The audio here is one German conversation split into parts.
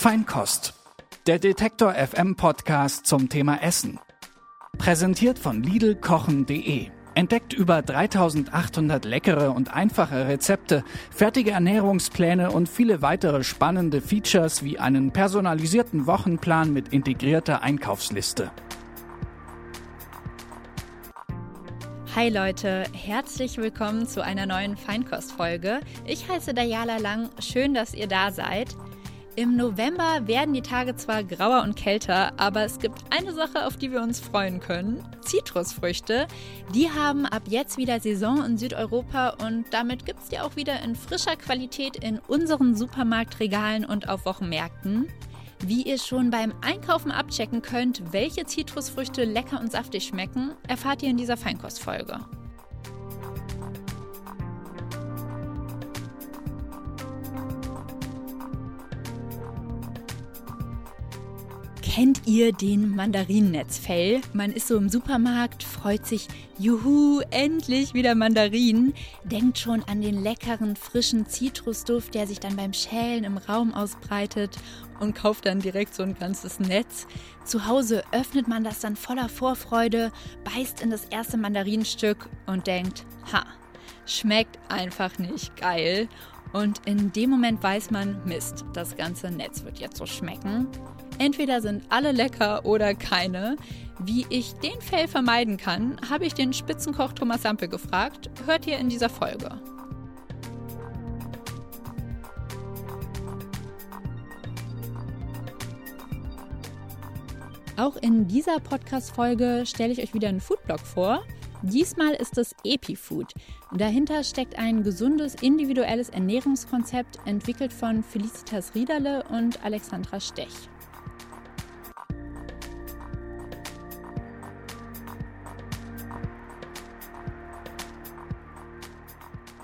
Feinkost. Der Detektor FM Podcast zum Thema Essen. Präsentiert von Lidlkochen.de. Entdeckt über 3800 leckere und einfache Rezepte, fertige Ernährungspläne und viele weitere spannende Features wie einen personalisierten Wochenplan mit integrierter Einkaufsliste. Hi Leute, herzlich willkommen zu einer neuen Feinkostfolge. Ich heiße Dayala Lang, schön, dass ihr da seid. Im November werden die Tage zwar grauer und kälter, aber es gibt eine Sache, auf die wir uns freuen können. Zitrusfrüchte. Die haben ab jetzt wieder Saison in Südeuropa und damit gibt es die auch wieder in frischer Qualität in unseren Supermarktregalen und auf Wochenmärkten. Wie ihr schon beim Einkaufen abchecken könnt, welche Zitrusfrüchte lecker und saftig schmecken, erfahrt ihr in dieser Feinkostfolge. Kennt ihr den Mandarinennetzfell? Man ist so im Supermarkt, freut sich, juhu, endlich wieder Mandarinen, denkt schon an den leckeren, frischen Zitrusduft, der sich dann beim Schälen im Raum ausbreitet und kauft dann direkt so ein ganzes Netz. Zu Hause öffnet man das dann voller Vorfreude, beißt in das erste Mandarinenstück und denkt, ha, schmeckt einfach nicht geil. Und in dem Moment weiß man, Mist, das ganze Netz wird jetzt so schmecken. Entweder sind alle lecker oder keine. Wie ich den Fail vermeiden kann, habe ich den Spitzenkoch Thomas Sampel gefragt. Hört ihr in dieser Folge. Auch in dieser Podcast-Folge stelle ich euch wieder einen Foodblog vor. Diesmal ist es EpiFood. Dahinter steckt ein gesundes, individuelles Ernährungskonzept, entwickelt von Felicitas Riederle und Alexandra Stech.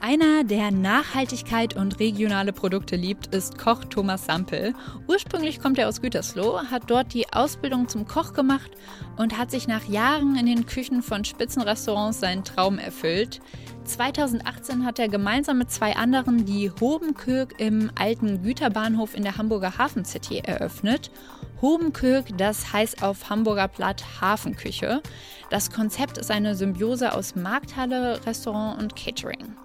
Einer, der Nachhaltigkeit und regionale Produkte liebt, ist Koch Thomas Sampel. Ursprünglich kommt er aus Gütersloh, hat dort die Ausbildung zum Koch gemacht und hat sich nach Jahren in den Küchen von Spitzenrestaurants seinen Traum erfüllt. 2018 hat er gemeinsam mit zwei anderen die Hobenkirk im alten Güterbahnhof in der Hamburger Hafen City eröffnet. Hobenkirk, das heißt auf Hamburger Platt Hafenküche. Das Konzept ist eine Symbiose aus Markthalle, Restaurant und Catering.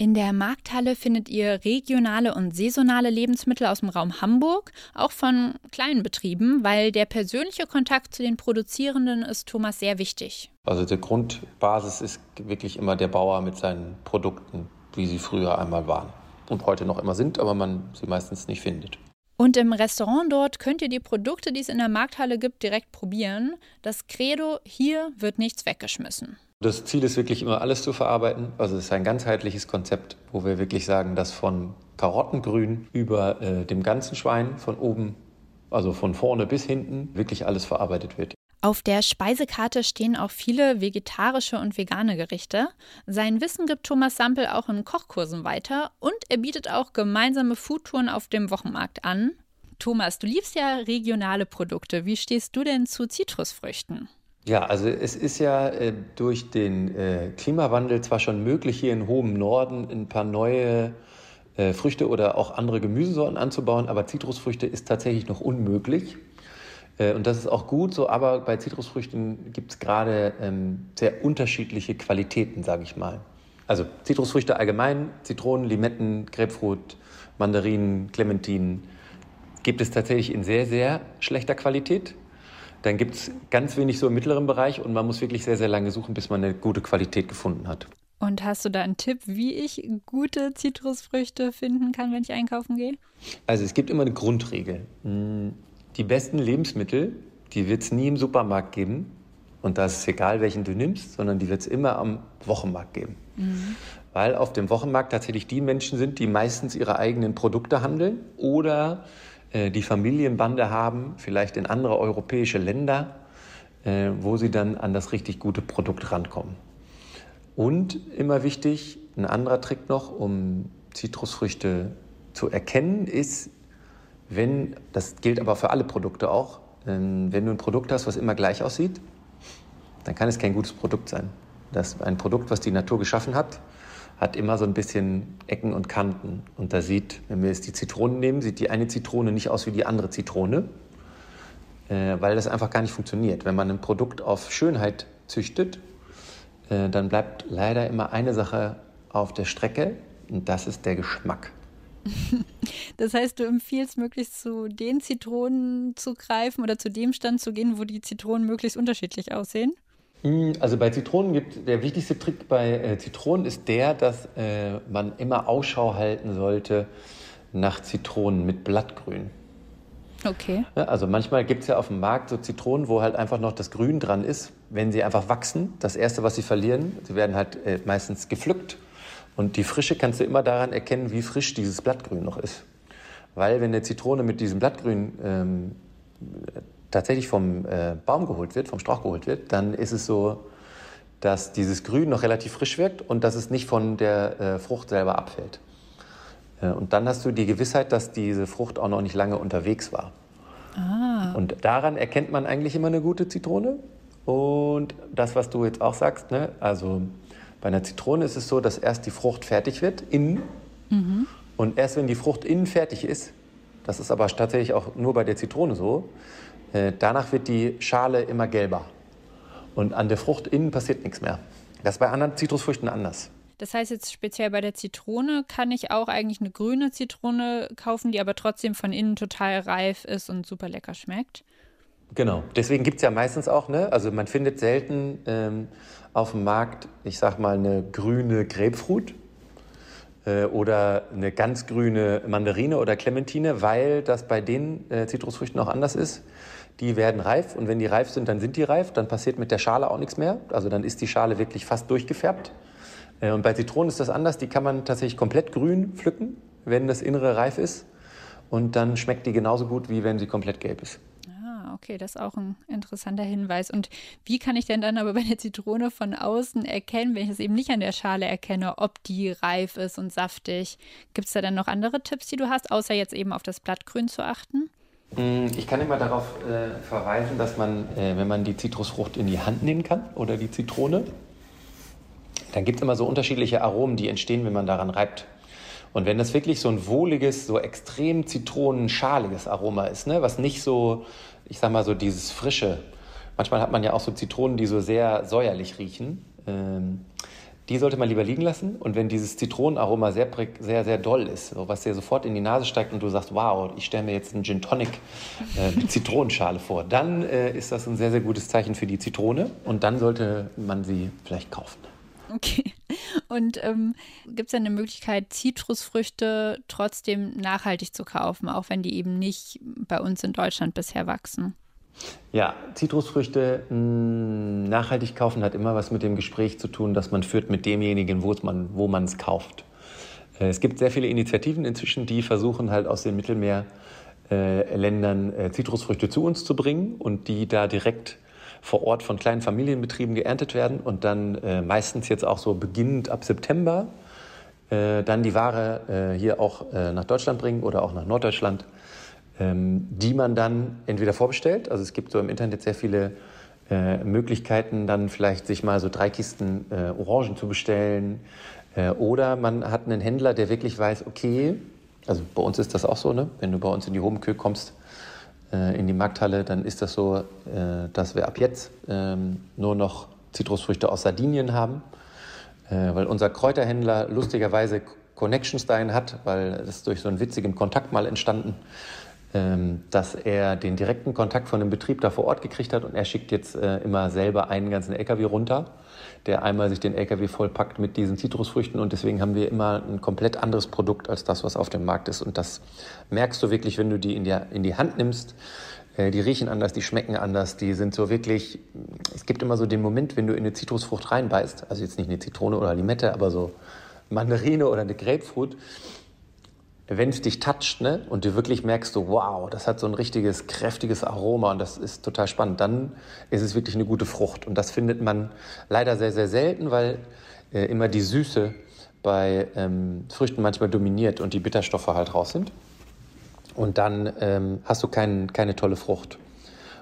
In der Markthalle findet ihr regionale und saisonale Lebensmittel aus dem Raum Hamburg, auch von kleinen Betrieben, weil der persönliche Kontakt zu den Produzierenden ist Thomas sehr wichtig. Also die Grundbasis ist wirklich immer der Bauer mit seinen Produkten, wie sie früher einmal waren und heute noch immer sind, aber man sie meistens nicht findet. Und im Restaurant dort könnt ihr die Produkte, die es in der Markthalle gibt, direkt probieren. Das Credo, hier wird nichts weggeschmissen. Das Ziel ist wirklich immer alles zu verarbeiten. Also es ist ein ganzheitliches Konzept, wo wir wirklich sagen, dass von Karottengrün über äh, dem ganzen Schwein von oben, also von vorne bis hinten, wirklich alles verarbeitet wird. Auf der Speisekarte stehen auch viele vegetarische und vegane Gerichte. Sein Wissen gibt Thomas Sampel auch in Kochkursen weiter und er bietet auch gemeinsame Foodtouren auf dem Wochenmarkt an. Thomas, du liebst ja regionale Produkte. Wie stehst du denn zu Zitrusfrüchten? Ja, also es ist ja äh, durch den äh, Klimawandel zwar schon möglich, hier in hohem Norden ein paar neue äh, Früchte oder auch andere Gemüsesorten anzubauen, aber Zitrusfrüchte ist tatsächlich noch unmöglich. Äh, und das ist auch gut so, aber bei Zitrusfrüchten gibt es gerade ähm, sehr unterschiedliche Qualitäten, sage ich mal. Also Zitrusfrüchte allgemein, Zitronen, Limetten, Grapefruit, Mandarinen, Clementinen, gibt es tatsächlich in sehr, sehr schlechter Qualität. Dann gibt es ganz wenig so im mittleren Bereich und man muss wirklich sehr, sehr lange suchen, bis man eine gute Qualität gefunden hat. Und hast du da einen Tipp, wie ich gute Zitrusfrüchte finden kann, wenn ich einkaufen gehe? Also es gibt immer eine Grundregel. Hm, die besten Lebensmittel, die wird es nie im Supermarkt geben. Und da ist es egal, welchen du nimmst, sondern die wird es immer am Wochenmarkt geben. Mhm. Weil auf dem Wochenmarkt tatsächlich die Menschen sind, die meistens ihre eigenen Produkte handeln oder die Familienbande haben, vielleicht in andere europäische Länder, äh, wo sie dann an das richtig gute Produkt rankommen. Und immer wichtig, ein anderer Trick noch, um Zitrusfrüchte zu erkennen, ist, wenn, das gilt aber für alle Produkte auch, ähm, wenn du ein Produkt hast, was immer gleich aussieht, dann kann es kein gutes Produkt sein. Das ist ein Produkt, was die Natur geschaffen hat, hat immer so ein bisschen Ecken und Kanten. Und da sieht, wenn wir jetzt die Zitronen nehmen, sieht die eine Zitrone nicht aus wie die andere Zitrone, äh, weil das einfach gar nicht funktioniert. Wenn man ein Produkt auf Schönheit züchtet, äh, dann bleibt leider immer eine Sache auf der Strecke und das ist der Geschmack. Das heißt, du empfiehlst möglichst zu den Zitronen zu greifen oder zu dem Stand zu gehen, wo die Zitronen möglichst unterschiedlich aussehen? Hm, also bei Zitronen gibt der wichtigste Trick bei äh, Zitronen ist der, dass äh, man immer Ausschau halten sollte nach Zitronen mit Blattgrün. Okay. Also manchmal gibt es ja auf dem Markt so Zitronen, wo halt einfach noch das Grün dran ist. Wenn sie einfach wachsen, das Erste, was sie verlieren, sie werden halt äh, meistens gepflückt. Und die Frische kannst du immer daran erkennen, wie frisch dieses Blattgrün noch ist. Weil wenn eine Zitrone mit diesem Blattgrün ähm, tatsächlich vom äh, Baum geholt wird, vom Strauch geholt wird, dann ist es so, dass dieses Grün noch relativ frisch wirkt und dass es nicht von der äh, Frucht selber abfällt. Äh, und dann hast du die Gewissheit, dass diese Frucht auch noch nicht lange unterwegs war. Ah. Und daran erkennt man eigentlich immer eine gute Zitrone. Und das, was du jetzt auch sagst, ne? also bei einer Zitrone ist es so, dass erst die Frucht fertig wird, innen. Mhm. Und erst wenn die Frucht innen fertig ist, das ist aber tatsächlich auch nur bei der Zitrone so, äh, danach wird die Schale immer gelber. Und an der Frucht innen passiert nichts mehr. Das ist bei anderen Zitrusfrüchten anders. Das heißt jetzt speziell bei der Zitrone kann ich auch eigentlich eine grüne Zitrone kaufen, die aber trotzdem von innen total reif ist und super lecker schmeckt. Genau, deswegen gibt es ja meistens auch, ne? also man findet selten ähm, auf dem Markt, ich sag mal, eine grüne Grapefruit oder eine ganz grüne Mandarine oder Clementine, weil das bei den äh, Zitrusfrüchten auch anders ist. Die werden reif und wenn die reif sind, dann sind die reif. Dann passiert mit der Schale auch nichts mehr. Also dann ist die Schale wirklich fast durchgefärbt. Äh, und bei Zitronen ist das anders. Die kann man tatsächlich komplett grün pflücken, wenn das Innere reif ist. Und dann schmeckt die genauso gut, wie wenn sie komplett gelb ist. Okay, das ist auch ein interessanter Hinweis. Und wie kann ich denn dann aber bei der Zitrone von außen erkennen, wenn ich es eben nicht an der Schale erkenne, ob die reif ist und saftig? Gibt es da dann noch andere Tipps, die du hast, außer jetzt eben auf das Blattgrün zu achten? Mm, ich kann immer darauf äh, verweisen, dass man, äh, wenn man die Zitrusfrucht in die Hand nehmen kann oder die Zitrone, dann gibt es immer so unterschiedliche Aromen, die entstehen, wenn man daran reibt. Und wenn das wirklich so ein wohliges, so extrem zitronenschaliges Aroma ist, ne, was nicht so, ich sag mal so dieses frische, manchmal hat man ja auch so Zitronen, die so sehr säuerlich riechen, ähm, die sollte man lieber liegen lassen. Und wenn dieses Zitronenaroma sehr, sehr, sehr doll ist, was dir sofort in die Nase steigt und du sagst, wow, ich stelle mir jetzt einen Gin Tonic äh, mit Zitronenschale vor, dann äh, ist das ein sehr, sehr gutes Zeichen für die Zitrone. Und dann sollte man sie vielleicht kaufen. Okay. Und ähm, gibt es eine Möglichkeit, Zitrusfrüchte trotzdem nachhaltig zu kaufen, auch wenn die eben nicht bei uns in Deutschland bisher wachsen? Ja, Zitrusfrüchte mh, hm, nachhaltig kaufen hat immer was mit dem Gespräch zu tun, das man führt mit demjenigen, man, wo man es kauft. Äh, es gibt sehr viele Initiativen inzwischen, die versuchen halt aus den Mittelmeerländern äh, Zitrusfrüchte zu uns zu bringen und die da direkt vor Ort von kleinen Familienbetrieben geerntet werden und dann äh, meistens jetzt auch so beginnend ab September äh, dann die Ware äh, hier auch äh, nach Deutschland bringen oder auch nach Norddeutschland ähm, die man dann entweder vorbestellt, also es gibt so im Internet sehr viele äh, Möglichkeiten, dann vielleicht sich mal so drei Kisten äh, Orangen zu bestellen. Oder man hat einen Händler, der wirklich weiß, okay, also bei uns ist das auch so, ne? wenn du bei uns in die Homekühe kommst, in die Markthalle, dann ist das so, äh, dass wir ab jetzt ähm, nur noch Zitrusfrüchte aus Sardinien haben, äh, weil unser Kräuterhändler lustigerweise Connections dahin hat, weil das durch so einen witzigen Kontakt mal entstanden. Ähm, dass er den direkten Kontakt von dem Betrieb da vor Ort gekriegt hat und er schickt jetzt äh, immer selber einen ganzen LKW runter, der einmal sich den LKW vollpackt mit diesen Zitrusfrüchten und deswegen haben wir immer ein komplett anderes Produkt als das, was auf dem Markt ist und das merkst du wirklich, wenn du die in die, in die Hand nimmst. Äh, die riechen anders, die schmecken anders, die sind so wirklich, es gibt immer so den Moment, wenn du in eine Zitrusfrucht reinbeißt, also jetzt nicht eine Zitrone oder Limette, aber so Mandarine oder eine Grapefruit, wenn es dich toucht ne, und du wirklich merkst, so, wow, das hat so ein richtiges, kräftiges Aroma und das ist total spannend, dann ist es wirklich eine gute Frucht. Und das findet man leider sehr, sehr selten, weil äh, immer die Süße bei ähm, Früchten manchmal dominiert und die Bitterstoffe halt raus sind. Und dann ähm, hast du kein, keine tolle Frucht.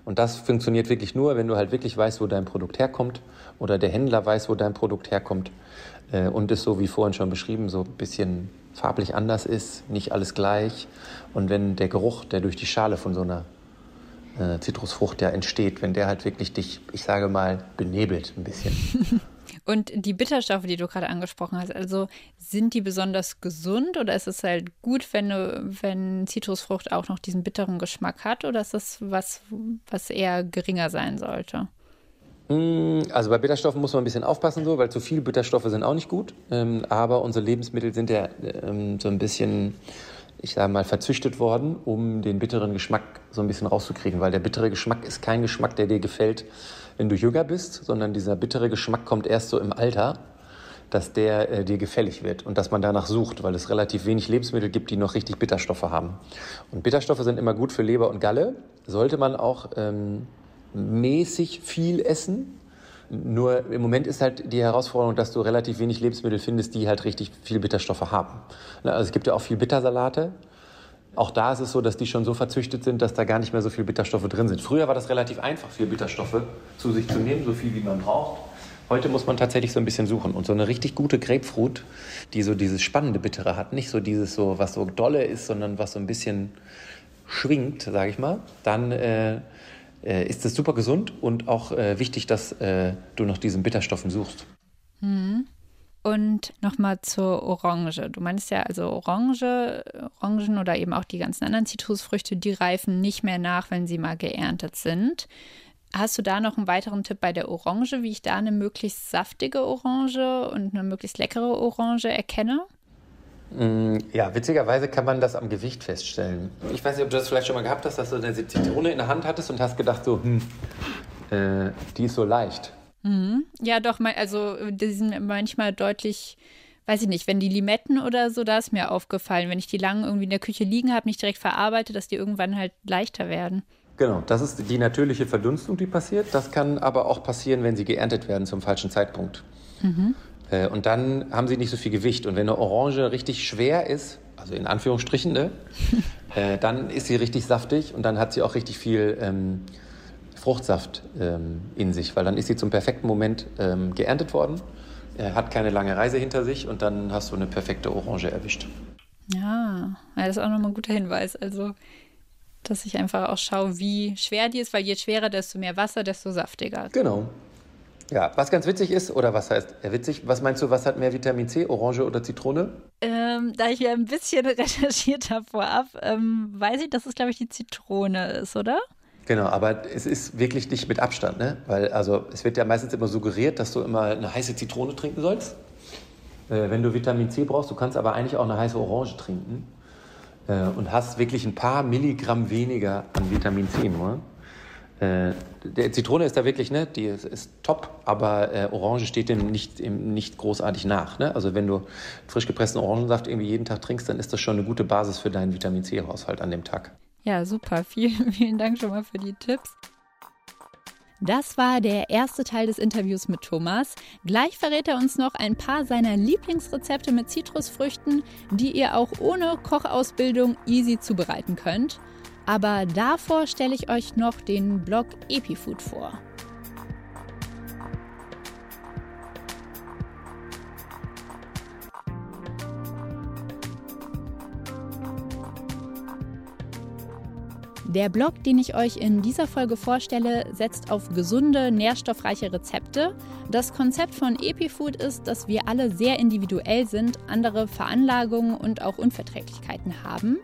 Und das funktioniert wirklich nur, wenn du halt wirklich weißt, wo dein Produkt herkommt oder der Händler weiß, wo dein Produkt herkommt äh, und es so wie vorhin schon beschrieben, so ein bisschen farblich anders ist, nicht alles gleich. Und wenn der Geruch, der durch die Schale von so einer äh, Zitrusfrucht ja entsteht, wenn der halt wirklich dich, ich sage mal, benebelt ein bisschen. Und die Bitterstoffe, die du gerade angesprochen hast, also sind die besonders gesund oder ist es halt gut, wenn, wenn Zitrusfrucht auch noch diesen bitteren Geschmack hat oder ist das was, was eher geringer sein sollte? Mm, also bei Bitterstoffen muss man ein bisschen aufpassen, so, weil zu viele Bitterstoffe sind auch nicht gut. Ähm, aber unsere Lebensmittel sind ja ähm, so ein bisschen, ich sage mal, verzüchtet worden, um den bitteren Geschmack so ein bisschen rauszukriegen. Weil der bittere Geschmack ist kein Geschmack, der dir gefällt, wenn du jünger bist, sondern dieser bittere Geschmack kommt erst so im Alter, dass der äh, dir gefällig wird und dass man danach sucht, weil es relativ wenig Lebensmittel gibt, die noch richtig Bitterstoffe haben. Und Bitterstoffe sind immer gut für Leber und Galle. Sollte man auch ähm, mäßig viel essen. Nur im Moment ist halt die Herausforderung, dass du relativ wenig Lebensmittel findest, die halt richtig viel Bitterstoffe haben. Also es gibt ja auch viel Bittersalate. Auch da ist es so, dass die schon so verzüchtet sind, dass da gar nicht mehr so viel Bitterstoffe drin sind. Früher war das relativ einfach, viel Bitterstoffe zu sich zu nehmen, so viel wie man braucht. Heute muss man tatsächlich so ein bisschen suchen. Und so eine richtig gute Grapefruit, die so dieses spannende Bittere hat, nicht so dieses so, was so dolle ist, sondern was so ein bisschen schwingt, sage ich mal, dann äh, äh, ist es super gesund und auch äh, wichtig, dass äh, du nach diesen Bitterstoffen suchst. Mhm. Und nochmal zur Orange. Du meinst ja, also Orange, Orangen oder eben auch die ganzen anderen Zitrusfrüchte, die reifen nicht mehr nach, wenn sie mal geerntet sind. Hast du da noch einen weiteren Tipp bei der Orange, wie ich da eine möglichst saftige Orange und eine möglichst leckere Orange erkenne? Mm, ja, witzigerweise kann man das am Gewicht feststellen. Ich weiß nicht, ob du das vielleicht schon mal gehabt hast, dass du eine Zitrone in der Hand hattest und hast gedacht, so, hm, äh, die ist so leicht. Mhm. Ja, doch, also die sind manchmal deutlich, weiß ich nicht, wenn die Limetten oder so, da ist mir aufgefallen, wenn ich die lange irgendwie in der Küche liegen habe, nicht direkt verarbeitet, dass die irgendwann halt leichter werden. Genau, das ist die natürliche Verdunstung, die passiert. Das kann aber auch passieren, wenn sie geerntet werden zum falschen Zeitpunkt. Mhm. Äh, und dann haben sie nicht so viel Gewicht. Und wenn eine Orange richtig schwer ist, also in Anführungsstrichen, ne, äh, dann ist sie richtig saftig und dann hat sie auch richtig viel ähm, Fruchtsaft ähm, in sich, weil dann ist sie zum perfekten Moment ähm, geerntet worden, äh, hat keine lange Reise hinter sich und dann hast du eine perfekte Orange erwischt. Ja, das ist auch nochmal ein guter Hinweis. Also, dass ich einfach auch schaue, wie schwer die ist, weil je schwerer, desto mehr Wasser, desto saftiger. Genau. Ja, was ganz witzig ist, oder was heißt ja, witzig, was meinst du, was hat mehr Vitamin C, Orange oder Zitrone? Ähm, da ich ja ein bisschen recherchiert habe vorab, ähm, weiß ich, dass es, glaube ich, die Zitrone ist, oder? Genau, aber es ist wirklich nicht mit Abstand, ne? Weil also es wird ja meistens immer suggeriert, dass du immer eine heiße Zitrone trinken sollst. Äh, wenn du Vitamin C brauchst, du kannst aber eigentlich auch eine heiße Orange trinken äh, und hast wirklich ein paar Milligramm weniger an Vitamin C nur. Äh, der Zitrone ist da wirklich, ne, die ist, ist top, aber äh, Orange steht dem nicht, dem nicht großartig nach. Ne? Also wenn du frisch gepressten Orangensaft irgendwie jeden Tag trinkst, dann ist das schon eine gute Basis für deinen Vitamin C-Haushalt an dem Tag. Ja, super. Vielen, vielen Dank schon mal für die Tipps. Das war der erste Teil des Interviews mit Thomas. Gleich verrät er uns noch ein paar seiner Lieblingsrezepte mit Zitrusfrüchten, die ihr auch ohne Kochausbildung easy zubereiten könnt. Aber davor stelle ich euch noch den Blog Epifood vor. Der Blog, den ich euch in dieser Folge vorstelle, setzt auf gesunde, nährstoffreiche Rezepte. Das Konzept von EpiFood ist, dass wir alle sehr individuell sind, andere Veranlagungen und auch Unverträglichkeiten haben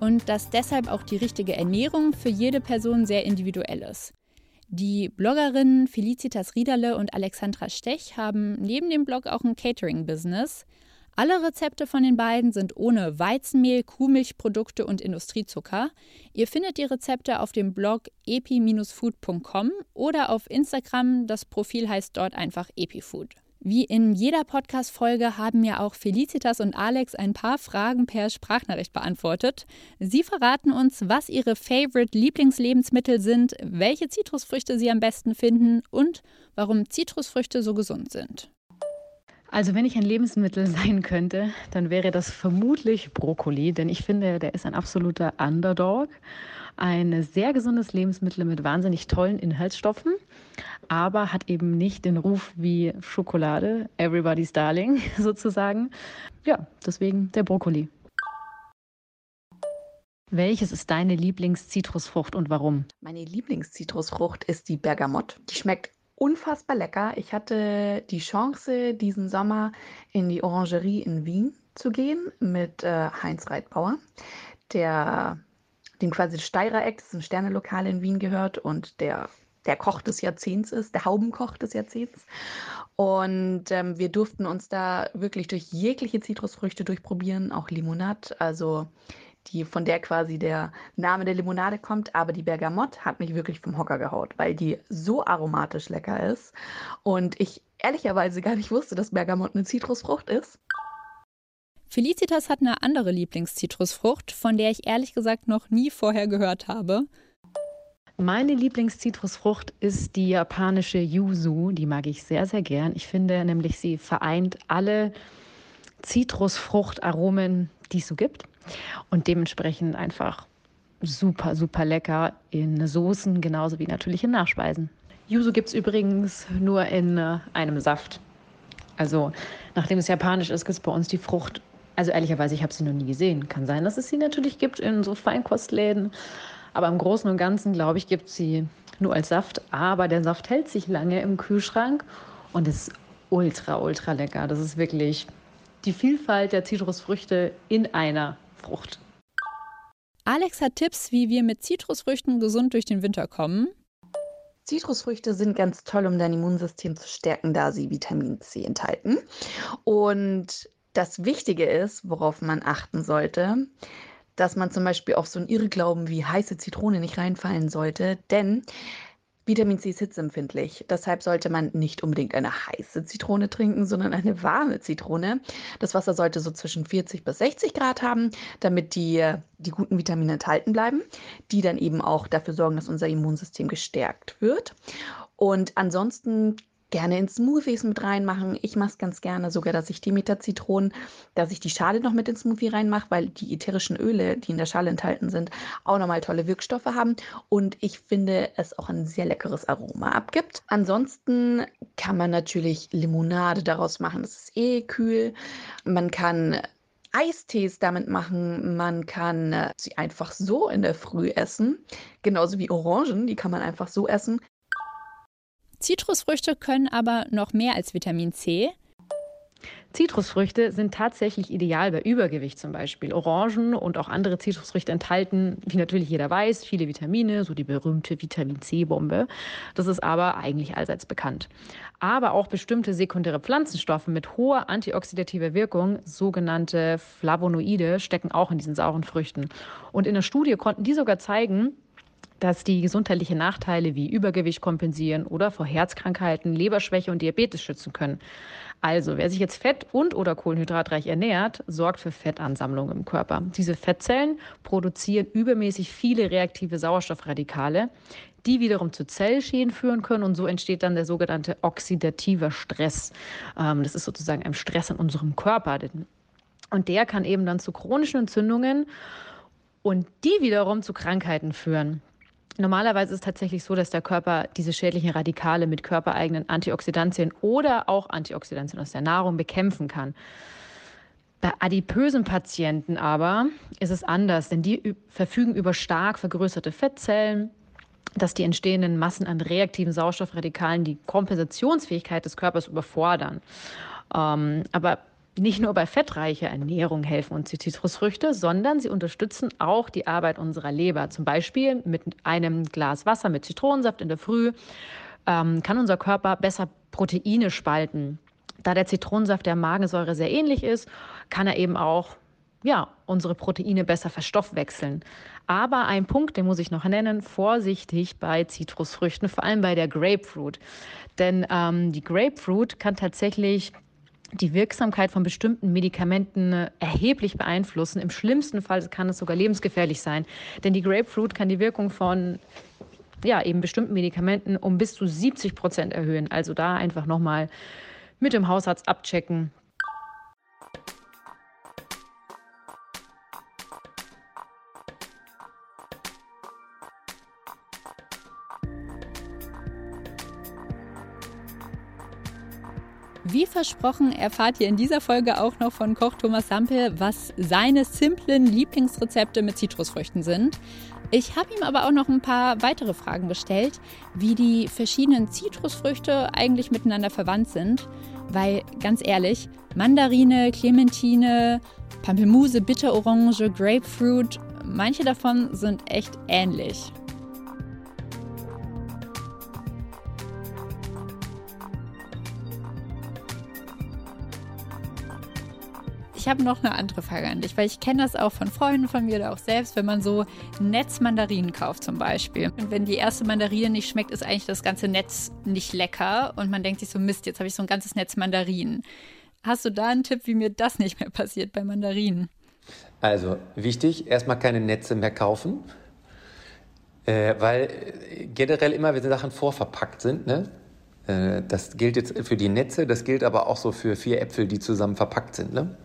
und dass deshalb auch die richtige Ernährung für jede Person sehr individuell ist. Die Bloggerinnen Felicitas Riederle und Alexandra Stech haben neben dem Blog auch ein Catering-Business. Alle Rezepte von den beiden sind ohne Weizenmehl, Kuhmilchprodukte und Industriezucker. Ihr findet die Rezepte auf dem Blog epi-food.com oder auf Instagram. Das Profil heißt dort einfach epifood. Wie in jeder Podcast-Folge haben mir auch Felicitas und Alex ein paar Fragen per Sprachnachricht beantwortet. Sie verraten uns, was ihre Favorite Lieblingslebensmittel sind, welche Zitrusfrüchte sie am besten finden und warum Zitrusfrüchte so gesund sind. Also wenn ich ein Lebensmittel sein könnte, dann wäre das vermutlich Brokkoli, denn ich finde, der ist ein absoluter Underdog. Ein sehr gesundes Lebensmittel mit wahnsinnig tollen Inhaltsstoffen, aber hat eben nicht den Ruf wie Schokolade, everybody's darling sozusagen. Ja, deswegen der Brokkoli. Welches ist deine Lieblingszitrusfrucht und warum? Meine Lieblingszitrusfrucht ist die Bergamott. Die schmeckt unfassbar lecker. Ich hatte die Chance, diesen Sommer in die Orangerie in Wien zu gehen mit äh, Heinz Reitbauer, der dem quasi das Steirereck, das ist ein Sternelokal in Wien gehört und der der Koch des Jahrzehnts ist, der Haubenkoch des Jahrzehnts. Und ähm, wir durften uns da wirklich durch jegliche Zitrusfrüchte durchprobieren, auch Limonade. Also die, von der quasi der Name der Limonade kommt, aber die Bergamott hat mich wirklich vom Hocker gehaut, weil die so aromatisch lecker ist und ich ehrlicherweise gar nicht wusste, dass Bergamott eine Zitrusfrucht ist. Felicitas hat eine andere Lieblingszitrusfrucht, von der ich ehrlich gesagt noch nie vorher gehört habe. Meine Lieblingszitrusfrucht ist die japanische Yuzu. Die mag ich sehr, sehr gern. Ich finde nämlich, sie vereint alle Zitrusfruchtaromen, die es so gibt und dementsprechend einfach super, super lecker in Soßen, genauso wie natürlich in Nachspeisen. Yuzu gibt es übrigens nur in äh, einem Saft. Also, nachdem es japanisch ist, gibt es bei uns die Frucht. Also, ehrlicherweise, ich habe sie noch nie gesehen. Kann sein, dass es sie natürlich gibt in so Feinkostläden. Aber im Großen und Ganzen, glaube ich, gibt es sie nur als Saft. Aber der Saft hält sich lange im Kühlschrank und ist ultra, ultra lecker. Das ist wirklich die Vielfalt der Zitrusfrüchte in einer Frucht. Alex hat Tipps, wie wir mit Zitrusfrüchten gesund durch den Winter kommen. Zitrusfrüchte sind ganz toll, um dein Immunsystem zu stärken, da sie Vitamin C enthalten. Und das Wichtige ist, worauf man achten sollte, dass man zum Beispiel auf so einen Irrglauben wie heiße Zitrone nicht reinfallen sollte, denn Vitamin C ist hitzeempfindlich. Deshalb sollte man nicht unbedingt eine heiße Zitrone trinken, sondern eine warme Zitrone. Das Wasser sollte so zwischen 40 bis 60 Grad haben, damit die, die guten Vitamine enthalten bleiben, die dann eben auch dafür sorgen, dass unser Immunsystem gestärkt wird. Und ansonsten gerne in Smoothies mit reinmachen. Ich mache es ganz gerne sogar, dass ich Demeter-Zitronen, dass ich die Schale noch mit ins Smoothie reinmache, weil die ätherischen Öle, die in der Schale enthalten sind, auch nochmal tolle Wirkstoffe haben. Und ich finde, es auch ein sehr leckeres Aroma abgibt. Ansonsten kann man natürlich Limonade daraus machen. Das ist eh kühl. Man kann Eistees damit machen. Man kann äh, sie einfach so in der Früh essen. Genauso wie Orangen, die kann man einfach so essen. Zitrusfrüchte können aber noch mehr als Vitamin C. Zitrusfrüchte sind tatsächlich ideal bei Übergewicht zum Beispiel. Orangen und auch andere Zitrusfrüchte enthalten, wie natürlich jeder weiß, viele Vitamine, so die berühmte Vitamin C-Bombe. Das ist aber eigentlich allseits bekannt. Aber auch bestimmte sekundäre Pflanzenstoffe mit hoher antioxidativer Wirkung, sogenannte Flavonoide, stecken auch in diesen sauren Früchten. Und in der Studie konnten die sogar zeigen, dass die gesundheitliche Nachteile wie Übergewicht kompensieren oder vor Herzkrankheiten, Leberschwäche und Diabetes schützen können. Also, wer sich jetzt fett- und oder kohlenhydratreich ernährt, sorgt für Fettansammlung im Körper. Diese Fettzellen produzieren übermäßig viele reaktive Sauerstoffradikale, die wiederum zu Zellschäden führen können und so entsteht dann der sogenannte oxidativer Stress. Ähm, das ist sozusagen ein Stress in unserem Körper. Und der kann eben dann zu chronischen Entzündungen und die wiederum zu Krankheiten führen. Normalerweise ist es tatsächlich so, dass der Körper diese schädlichen Radikale mit körpereigenen Antioxidantien oder auch Antioxidantien aus der Nahrung bekämpfen kann. Bei adipösen Patienten aber ist es anders, denn die verfügen über stark vergrößerte Fettzellen, dass die entstehenden Massen an reaktiven Sauerstoffradikalen die Kompensationsfähigkeit des Körpers überfordern. Ähm, aber nicht nur bei fettreicher Ernährung helfen uns die Zitrusfrüchte, sondern sie unterstützen auch die Arbeit unserer Leber. Zum Beispiel mit einem Glas Wasser mit Zitronensaft in der Früh ähm, kann unser Körper besser Proteine spalten. Da der Zitronensaft der Magensäure sehr ähnlich ist, kann er eben auch ja, unsere Proteine besser verstoffwechseln. Aber ein Punkt, den muss ich noch nennen, vorsichtig bei Zitrusfrüchten, vor allem bei der Grapefruit. Denn ähm, die Grapefruit kann tatsächlich die Wirksamkeit von bestimmten Medikamenten äh, erheblich beeinflussen. Im schlimmsten Fall kann es sogar lebensgefährlich sein, denn die Grapefruit kann die Wirkung von ja, eben bestimmten Medikamenten um bis zu 70 Prozent erhöhen. Also da einfach nochmal mit dem Hausarzt abchecken. Wie versprochen erfahrt ihr in dieser Folge auch noch von Koch Thomas Sampel, was seine simplen Lieblingsrezepte mit Zitrusfrüchten sind. Ich habe ihm aber auch noch ein paar weitere Fragen gestellt, wie die verschiedenen Zitrusfrüchte eigentlich miteinander verwandt sind. Weil, ganz ehrlich, Mandarine, Clementine, Pampelmuse, Bitterorange, Grapefruit, manche davon sind echt ähnlich. Habe noch eine andere Frage an dich, weil ich kenne das auch von Freunden von mir oder auch selbst, wenn man so Netzmandarinen kauft zum Beispiel. Und wenn die erste Mandarine nicht schmeckt, ist eigentlich das ganze Netz nicht lecker und man denkt sich so, Mist, jetzt habe ich so ein ganzes Netz Mandarinen. Hast du da einen Tipp, wie mir das nicht mehr passiert bei Mandarinen? Also wichtig, erstmal keine Netze mehr kaufen, äh, weil generell immer, wenn Sachen vorverpackt sind, ne? Äh, das gilt jetzt für die Netze, das gilt aber auch so für vier Äpfel, die zusammen verpackt sind. Ne?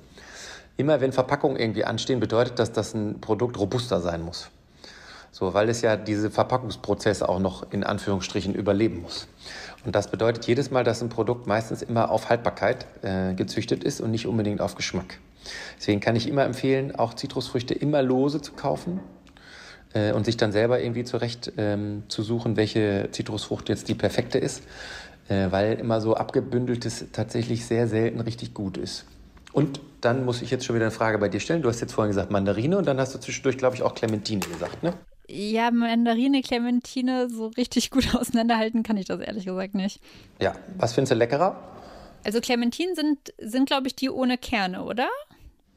Immer wenn Verpackungen irgendwie anstehen, bedeutet das, dass ein Produkt robuster sein muss. So, weil es ja diese Verpackungsprozesse auch noch in Anführungsstrichen überleben muss. Und das bedeutet jedes Mal, dass ein Produkt meistens immer auf Haltbarkeit äh, gezüchtet ist und nicht unbedingt auf Geschmack. Deswegen kann ich immer empfehlen, auch Zitrusfrüchte immer lose zu kaufen äh, und sich dann selber irgendwie zurecht ähm, zu suchen, welche Zitrusfrucht jetzt die perfekte ist, äh, weil immer so abgebündeltes tatsächlich sehr selten richtig gut ist. Und dann muss ich jetzt schon wieder eine Frage bei dir stellen. Du hast jetzt vorhin gesagt Mandarine und dann hast du zwischendurch, glaube ich, auch Clementine gesagt, ne? Ja, Mandarine, Clementine, so richtig gut auseinanderhalten kann ich das ehrlich gesagt nicht. Ja, was findest du leckerer? Also Clementinen sind, sind glaube ich, die ohne Kerne, oder?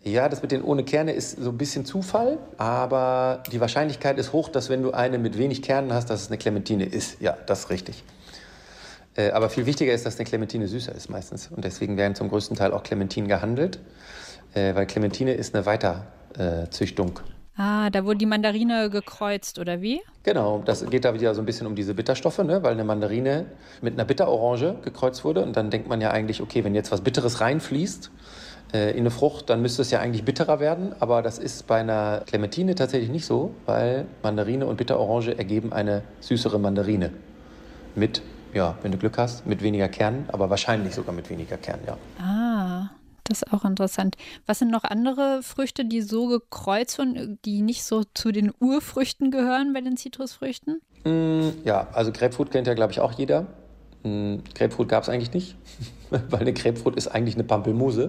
Ja, das mit den ohne Kerne ist so ein bisschen Zufall, aber die Wahrscheinlichkeit ist hoch, dass wenn du eine mit wenig Kernen hast, dass es eine Clementine ist. Ja, das ist richtig. Äh, aber viel wichtiger ist, dass eine Clementine süßer ist meistens. Und deswegen werden zum größten Teil auch Clementinen gehandelt, äh, weil Clementine ist eine Weiterzüchtung. Ah, da wurde die Mandarine gekreuzt, oder wie? Genau, das geht da wieder so ein bisschen um diese Bitterstoffe, ne? weil eine Mandarine mit einer Bitterorange gekreuzt wurde. Und dann denkt man ja eigentlich, okay, wenn jetzt was Bitteres reinfließt äh, in eine Frucht, dann müsste es ja eigentlich bitterer werden. Aber das ist bei einer Clementine tatsächlich nicht so, weil Mandarine und Bitterorange ergeben eine süßere Mandarine mit ja, wenn du Glück hast, mit weniger Kernen, aber wahrscheinlich sogar mit weniger Kernen, ja. Ah, das ist auch interessant. Was sind noch andere Früchte, die so gekreuzt wurden, die nicht so zu den Urfrüchten gehören bei den Zitrusfrüchten? Mm, ja, also Grapefruit kennt ja, glaube ich, auch jeder. Mm, Grapefruit gab es eigentlich nicht, weil eine Grapefruit ist eigentlich eine Pampelmuse.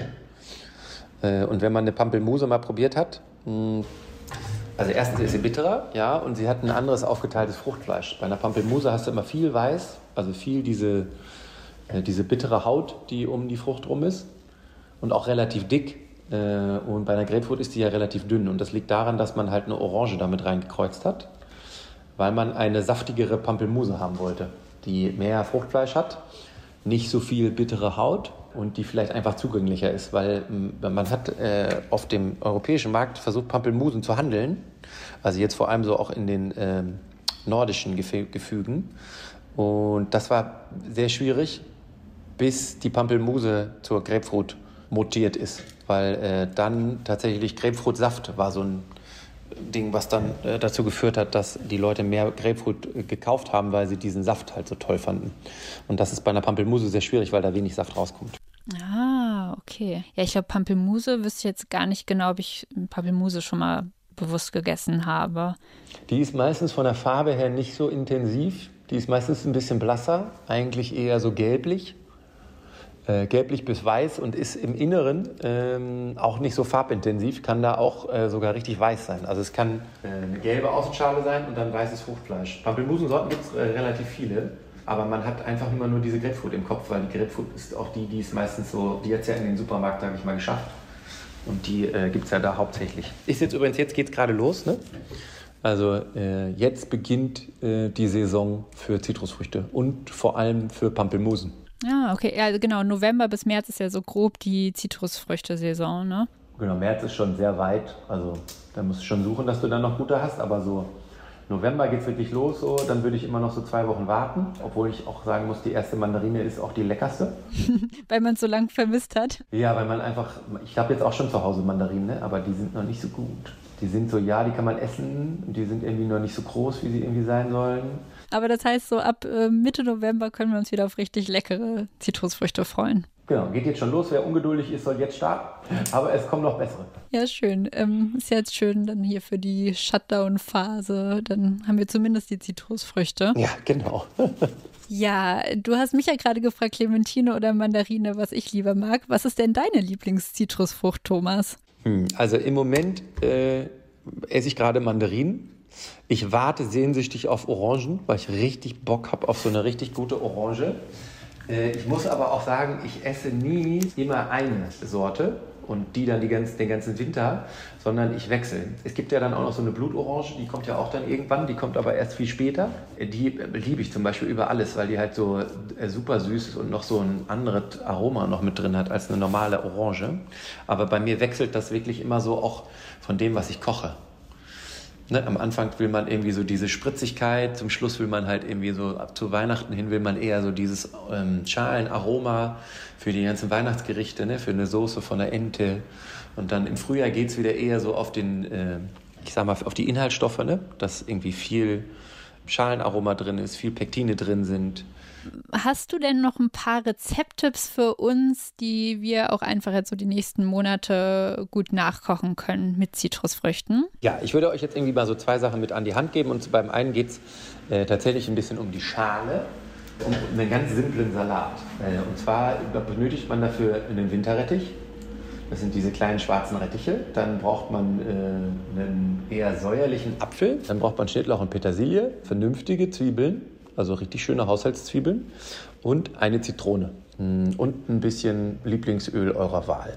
Äh, und wenn man eine Pampelmuse mal probiert hat, mm, also erstens ist sie bitterer, ja, und sie hat ein anderes aufgeteiltes Fruchtfleisch. Bei einer Pampelmuse hast du immer viel weiß, also viel diese, äh, diese bittere Haut, die um die Frucht rum ist und auch relativ dick. Äh, und bei einer Grapefruit ist die ja relativ dünn. Und das liegt daran, dass man halt eine Orange damit reingekreuzt hat, weil man eine saftigere Pampelmuse haben wollte, die mehr Fruchtfleisch hat, nicht so viel bittere Haut und die vielleicht einfach zugänglicher ist, weil man hat äh, auf dem europäischen Markt versucht, Pampelmusen zu handeln, also jetzt vor allem so auch in den äh, nordischen Gefügen. Und das war sehr schwierig, bis die Pampelmuse zur Grapefruit mutiert ist, weil äh, dann tatsächlich Grapefruitsaft war so ein Ding, was dann äh, dazu geführt hat, dass die Leute mehr Grapefruit äh, gekauft haben, weil sie diesen Saft halt so toll fanden. Und das ist bei einer Pampelmuse sehr schwierig, weil da wenig Saft rauskommt. Ah, okay. Ja, ich glaube, Pampelmuse wüsste jetzt gar nicht genau, ob ich Pampelmuse schon mal bewusst gegessen habe. Die ist meistens von der Farbe her nicht so intensiv. Die ist meistens ein bisschen blasser, eigentlich eher so gelblich. Äh, gelblich bis weiß und ist im Inneren ähm, auch nicht so farbintensiv, kann da auch äh, sogar richtig weiß sein. Also es kann äh, eine gelbe Außenschale sein und dann weißes Fruchtfleisch. Pampelmusensorten gibt es äh, relativ viele, aber man hat einfach immer nur diese Grapefruit im Kopf, weil die Grapefruit ist auch die, die ist meistens so, die hat es ja in den Supermarkt, sage ich mal, geschafft. Und die äh, gibt es ja da hauptsächlich. Ist jetzt übrigens, jetzt geht es gerade los, ne? Also äh, jetzt beginnt äh, die Saison für Zitrusfrüchte und vor allem für Pampelmusen. Ja, okay. Ja, genau. November bis März ist ja so grob die Zitrusfrüchte-Saison, ne? Genau, März ist schon sehr weit. Also da musst du schon suchen, dass du dann noch gute hast. Aber so November geht es wirklich los, so, dann würde ich immer noch so zwei Wochen warten, obwohl ich auch sagen muss, die erste Mandarine ist auch die leckerste. weil man es so lange vermisst hat. Ja, weil man einfach, ich habe jetzt auch schon zu Hause Mandarinen, ne, aber die sind noch nicht so gut. Die sind so, ja, die kann man essen, die sind irgendwie noch nicht so groß, wie sie irgendwie sein sollen. Aber das heißt, so ab äh, Mitte November können wir uns wieder auf richtig leckere Zitrusfrüchte freuen. Genau, geht jetzt schon los. Wer ungeduldig ist, soll jetzt starten. Aber es kommen noch bessere. Ja, schön. Ähm, ist jetzt schön dann hier für die Shutdown-Phase. Dann haben wir zumindest die Zitrusfrüchte. Ja, genau. ja, du hast mich ja gerade gefragt, Clementine oder Mandarine, was ich lieber mag. Was ist denn deine Lieblingszitrusfrucht, Thomas? Hm, also im Moment äh, esse ich gerade Mandarinen. Ich warte sehnsüchtig auf Orangen, weil ich richtig Bock habe auf so eine richtig gute Orange. Äh, ich muss aber auch sagen, ich esse nie immer eine Sorte und die dann die ganz, den ganzen Winter, sondern ich wechsle. Es gibt ja dann auch noch so eine Blutorange, die kommt ja auch dann irgendwann, die kommt aber erst viel später. Äh, die liebe ich zum Beispiel über alles, weil die halt so äh, super süß ist und noch so ein anderes Aroma noch mit drin hat als eine normale Orange. Aber bei mir wechselt das wirklich immer so auch von dem, was ich koche. Ne, am Anfang will man irgendwie so diese Spritzigkeit, zum Schluss will man halt irgendwie so, ab zu Weihnachten hin will man eher so dieses ähm, Schalenaroma für die ganzen Weihnachtsgerichte, ne, für eine Soße von der Ente. Und dann im Frühjahr geht es wieder eher so auf den, äh, ich sag mal, auf die Inhaltsstoffe, ne, dass irgendwie viel Schalenaroma drin ist, viel Pektine drin sind. Hast du denn noch ein paar Rezepttipps für uns, die wir auch einfach jetzt so die nächsten Monate gut nachkochen können mit Zitrusfrüchten? Ja, ich würde euch jetzt irgendwie mal so zwei Sachen mit an die Hand geben. Und beim einen geht es äh, tatsächlich ein bisschen um die Schale, um einen ganz simplen Salat. Äh, und zwar benötigt man dafür einen Winterrettich. Das sind diese kleinen schwarzen Rettiche. Dann braucht man äh, einen eher säuerlichen Apfel. Dann braucht man Schnittlauch und Petersilie, vernünftige Zwiebeln, also richtig schöne Haushaltszwiebeln und eine Zitrone mm, und ein bisschen Lieblingsöl eurer Wahl.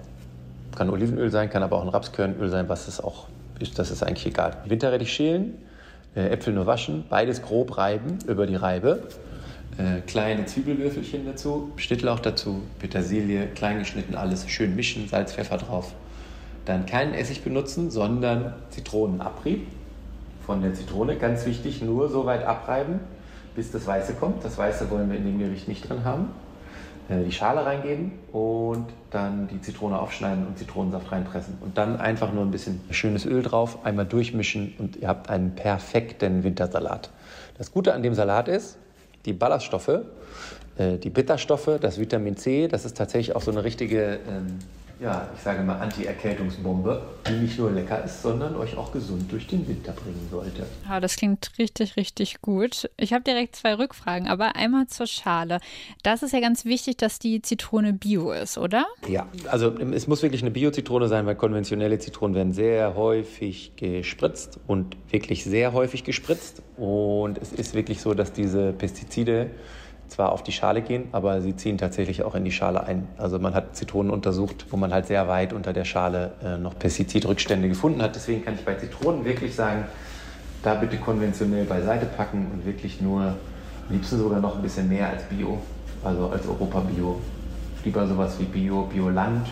Kann Olivenöl sein, kann aber auch ein Rapskörnöl sein, was es auch ist, das ist eigentlich egal. Winterrettich schälen, äh, Äpfel nur waschen, beides grob reiben über die Reibe. Äh, kleine Zwiebelwürfelchen dazu, Schnittlauch dazu, Petersilie, klein geschnitten, alles schön mischen, Salz, Pfeffer drauf. Dann keinen Essig benutzen, sondern Zitronenabrieb von der Zitrone. Ganz wichtig, nur so weit abreiben, bis das Weiße kommt. Das Weiße wollen wir in dem Gericht nicht drin haben. Äh, die Schale reingeben und dann die Zitrone aufschneiden und Zitronensaft reinpressen. Und dann einfach nur ein bisschen schönes Öl drauf, einmal durchmischen und ihr habt einen perfekten Wintersalat. Das Gute an dem Salat ist, die Ballaststoffe, äh, die Bitterstoffe, das Vitamin C, das ist tatsächlich auch so eine richtige ähm, ja, ich sage mal Anti-Erkältungsbombe, die nicht nur lecker ist, sondern euch auch gesund durch den Winter bringen sollte. Ja, das klingt richtig, richtig gut. Ich habe direkt zwei Rückfragen, aber einmal zur Schale. Das ist ja ganz wichtig, dass die Zitrone bio ist, oder? Ja, also es muss wirklich eine Bio-Zitrone sein, weil konventionelle Zitronen werden sehr häufig gespritzt und wirklich sehr häufig gespritzt. Und es ist wirklich so, dass diese Pestizide zwar auf die Schale gehen, aber sie ziehen tatsächlich auch in die Schale ein. Also man hat Zitronen untersucht, wo man halt sehr weit unter der Schale äh, noch Pestizidrückstände gefunden hat. Deswegen kann ich bei Zitronen wirklich sagen, da bitte konventionell beiseite packen und wirklich nur, am liebsten sogar noch ein bisschen mehr als Bio, also als Europa Bio. Lieber sowas wie Bio, Bioland,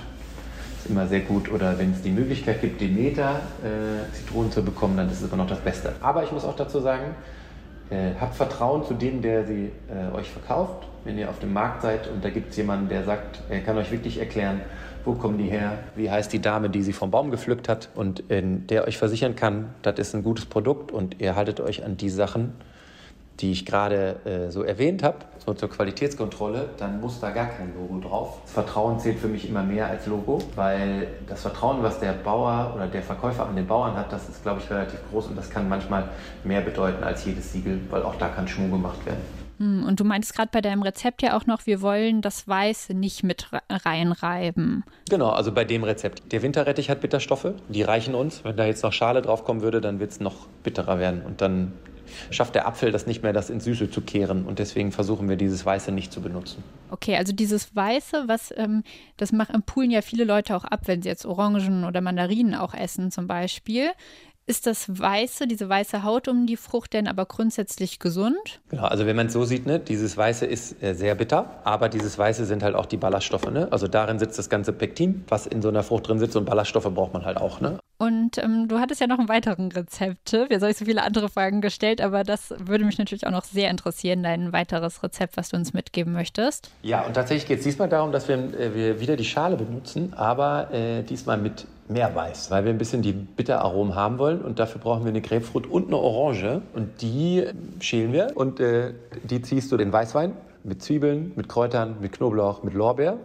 ist immer sehr gut. Oder wenn es die Möglichkeit gibt, Demeter äh, Zitronen zu bekommen, dann ist es immer noch das Beste. Aber ich muss auch dazu sagen, äh, habt Vertrauen zu dem, der sie äh, euch verkauft. Wenn ihr auf dem Markt seid und da gibt es jemanden, der sagt, er kann euch wirklich erklären, wo kommen die her, wie heißt die Dame, die sie vom Baum gepflückt hat und äh, der euch versichern kann, das ist ein gutes Produkt und ihr haltet euch an die Sachen, die ich gerade äh, so erwähnt habe, so zur Qualitätskontrolle, dann muss da gar kein Logo drauf. Das Vertrauen zählt für mich immer mehr als Logo, weil das Vertrauen, was der Bauer oder der Verkäufer an den Bauern hat, das ist, glaube ich, relativ groß und das kann manchmal mehr bedeuten als jedes Siegel, weil auch da kann Schmuh gemacht werden. Hm, und du meintest gerade bei deinem Rezept ja auch noch, wir wollen das Weiße nicht mit reinreiben. Genau, also bei dem Rezept. Der Winterrettich hat Bitterstoffe, die reichen uns. Wenn da jetzt noch Schale drauf kommen würde, dann wird es noch bitterer werden und dann schafft der Apfel das nicht mehr, das ins Süße zu kehren. Und deswegen versuchen wir dieses Weiße nicht zu benutzen. Okay, also dieses Weiße, was ähm, das machen Poolen ja viele Leute auch ab, wenn sie jetzt Orangen oder Mandarinen auch essen zum Beispiel. Ist das Weiße, diese weiße Haut um die Frucht denn aber grundsätzlich gesund? Genau, also wenn man es so sieht, ne, dieses Weiße ist äh, sehr bitter, aber dieses Weiße sind halt auch die Ballaststoffe. Ne? Also darin sitzt das ganze Pektin, was in so einer Frucht drin sitzt und Ballaststoffe braucht man halt auch. Ne? Und ähm, du hattest ja noch einen weiteren Rezepttipp. Jetzt habe ich so viele andere Fragen gestellt, aber das würde mich natürlich auch noch sehr interessieren, dein weiteres Rezept, was du uns mitgeben möchtest. Ja, und tatsächlich geht es diesmal darum, dass wir, äh, wir wieder die Schale benutzen, aber äh, diesmal mit mehr Weiß, weil wir ein bisschen die Bitteraromen haben wollen und dafür brauchen wir eine Grapefruit und eine Orange und die schälen wir und äh, die ziehst du den Weißwein mit Zwiebeln, mit Kräutern, mit Knoblauch, mit Lorbeer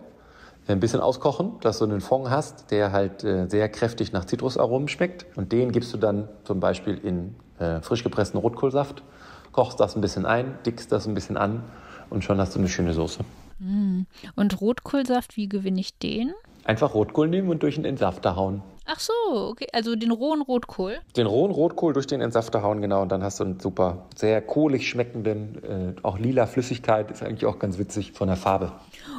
ein bisschen auskochen, dass du einen Fond hast, der halt äh, sehr kräftig nach Zitrusaromen schmeckt. Und den gibst du dann zum Beispiel in äh, frisch gepressten Rotkohlsaft, kochst das ein bisschen ein, dickst das ein bisschen an und schon hast du eine schöne Soße. Mm. Und Rotkohlsaft, wie gewinne ich den? Einfach Rotkohl nehmen und durch einen Entsafter hauen. Ach so, okay. Also den rohen Rotkohl? Den rohen Rotkohl durch den Entsafter hauen, genau. Und dann hast du einen super, sehr kohlig schmeckenden, äh, auch lila Flüssigkeit. Ist eigentlich auch ganz witzig von der Farbe.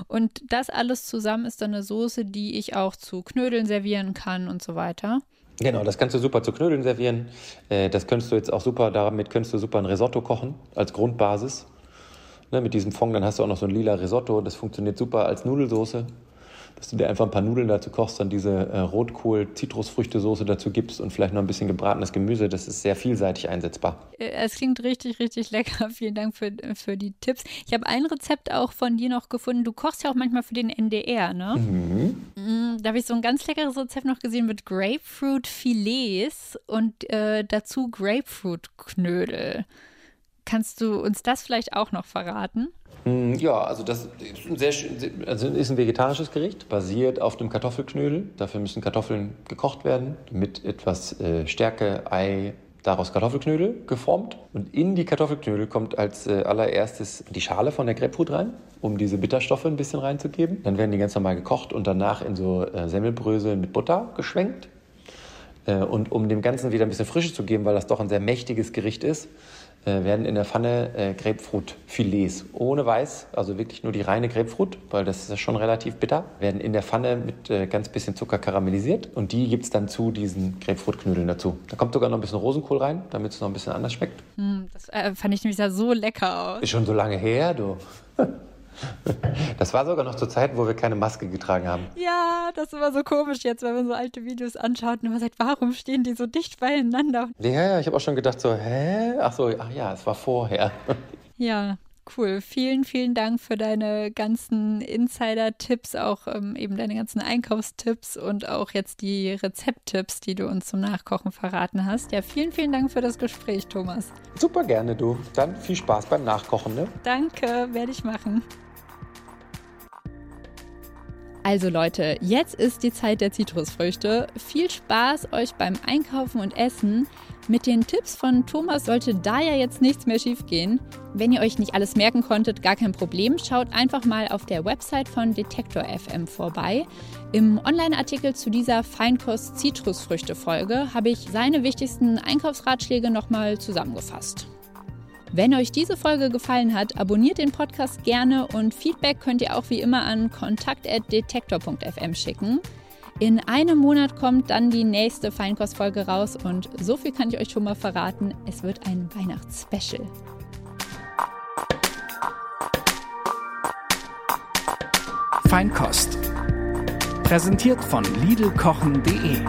Und das alles zusammen ist dann eine Soße, die ich auch zu Knödeln servieren kann und so weiter. Genau, das kannst du super zu Knödeln servieren. Äh, das könntest du jetzt auch super, damit könntest du super ein Risotto kochen als Grundbasis. Ne, mit diesem Fond, dann hast du auch noch so ein lila Risotto. Das funktioniert super als Nudelsoße dass du dir einfach ein paar Nudeln dazu kochst, dann diese äh, Rotkohl-Zitrusfrüchte-Soße dazu gibst und vielleicht noch ein bisschen gebratenes Gemüse. Das ist sehr vielseitig einsetzbar. Äh, es klingt richtig, richtig lecker. Vielen Dank für, für die Tipps. Ich habe ein Rezept auch von dir noch gefunden. Du kochst ja auch manchmal für den NDR, ne? Mhm. Mm, da habe ich so ein ganz leckeres Rezept noch gesehen mit Grapefruit-Filets und äh, dazu Grapefruit-Knödel. Kannst du uns das vielleicht auch noch verraten? Mm, ja, also das ist ein, sehr, also ist ein vegetarisches Gericht, basiert auf dem Kartoffelknödel. Dafür müssen Kartoffeln gekocht werden mit etwas äh, Stärke, Ei, daraus Kartoffelknödel geformt. Und in die Kartoffelknödel kommt als äh, allererstes die Schale von der Grapefruit rein, um diese Bitterstoffe ein bisschen reinzugeben. Dann werden die ganz normal gekocht und danach in so äh, Semmelbrösel mit Butter geschwenkt. Äh, und um dem Ganzen wieder ein bisschen Frische zu geben, weil das doch ein sehr mächtiges Gericht ist, äh, werden in der Pfanne äh, Grapefruit-Filets ohne Weiß, also wirklich nur die reine Grapefruit, weil das ist ja schon relativ bitter, werden in der Pfanne mit äh, ganz bisschen Zucker karamellisiert und die gibt es dann zu diesen Grapefruit-Knödeln dazu. Da kommt sogar noch ein bisschen Rosenkohl rein, damit es noch ein bisschen anders schmeckt. Mm, das äh, fand ich nämlich ja so lecker aus. Ist schon so lange her, du. Das war sogar noch zur Zeit, wo wir keine Maske getragen haben. Ja, das ist immer so komisch jetzt, wenn man so alte Videos anschaut und man sagt, warum stehen die so dicht beieinander? Ja, ja, ich habe auch schon gedacht so, hä? Ach so, ach ja, es war vorher. Ja, cool. Vielen, vielen Dank für deine ganzen Insider-Tipps, auch ähm, eben deine ganzen Einkaufstipps und auch jetzt die Rezepttipps, die du uns zum Nachkochen verraten hast. Ja, vielen, vielen Dank für das Gespräch, Thomas. Super gerne, du. Dann viel Spaß beim Nachkochen, ne? Danke, werde ich machen. Also Leute, jetzt ist die Zeit der Zitrusfrüchte. Viel Spaß euch beim Einkaufen und Essen. Mit den Tipps von Thomas sollte da ja jetzt nichts mehr schiefgehen. Wenn ihr euch nicht alles merken konntet, gar kein Problem. Schaut einfach mal auf der Website von Detektor FM vorbei. Im Online-Artikel zu dieser Feinkost-Zitrusfrüchte-Folge habe ich seine wichtigsten Einkaufsratschläge nochmal zusammengefasst. Wenn euch diese Folge gefallen hat, abonniert den Podcast gerne und Feedback könnt ihr auch wie immer an kontakt.detektor.fm schicken. In einem Monat kommt dann die nächste Feinkostfolge raus und so viel kann ich euch schon mal verraten, es wird ein Weihnachtsspecial. Feinkost. Präsentiert von Lidlkochen.de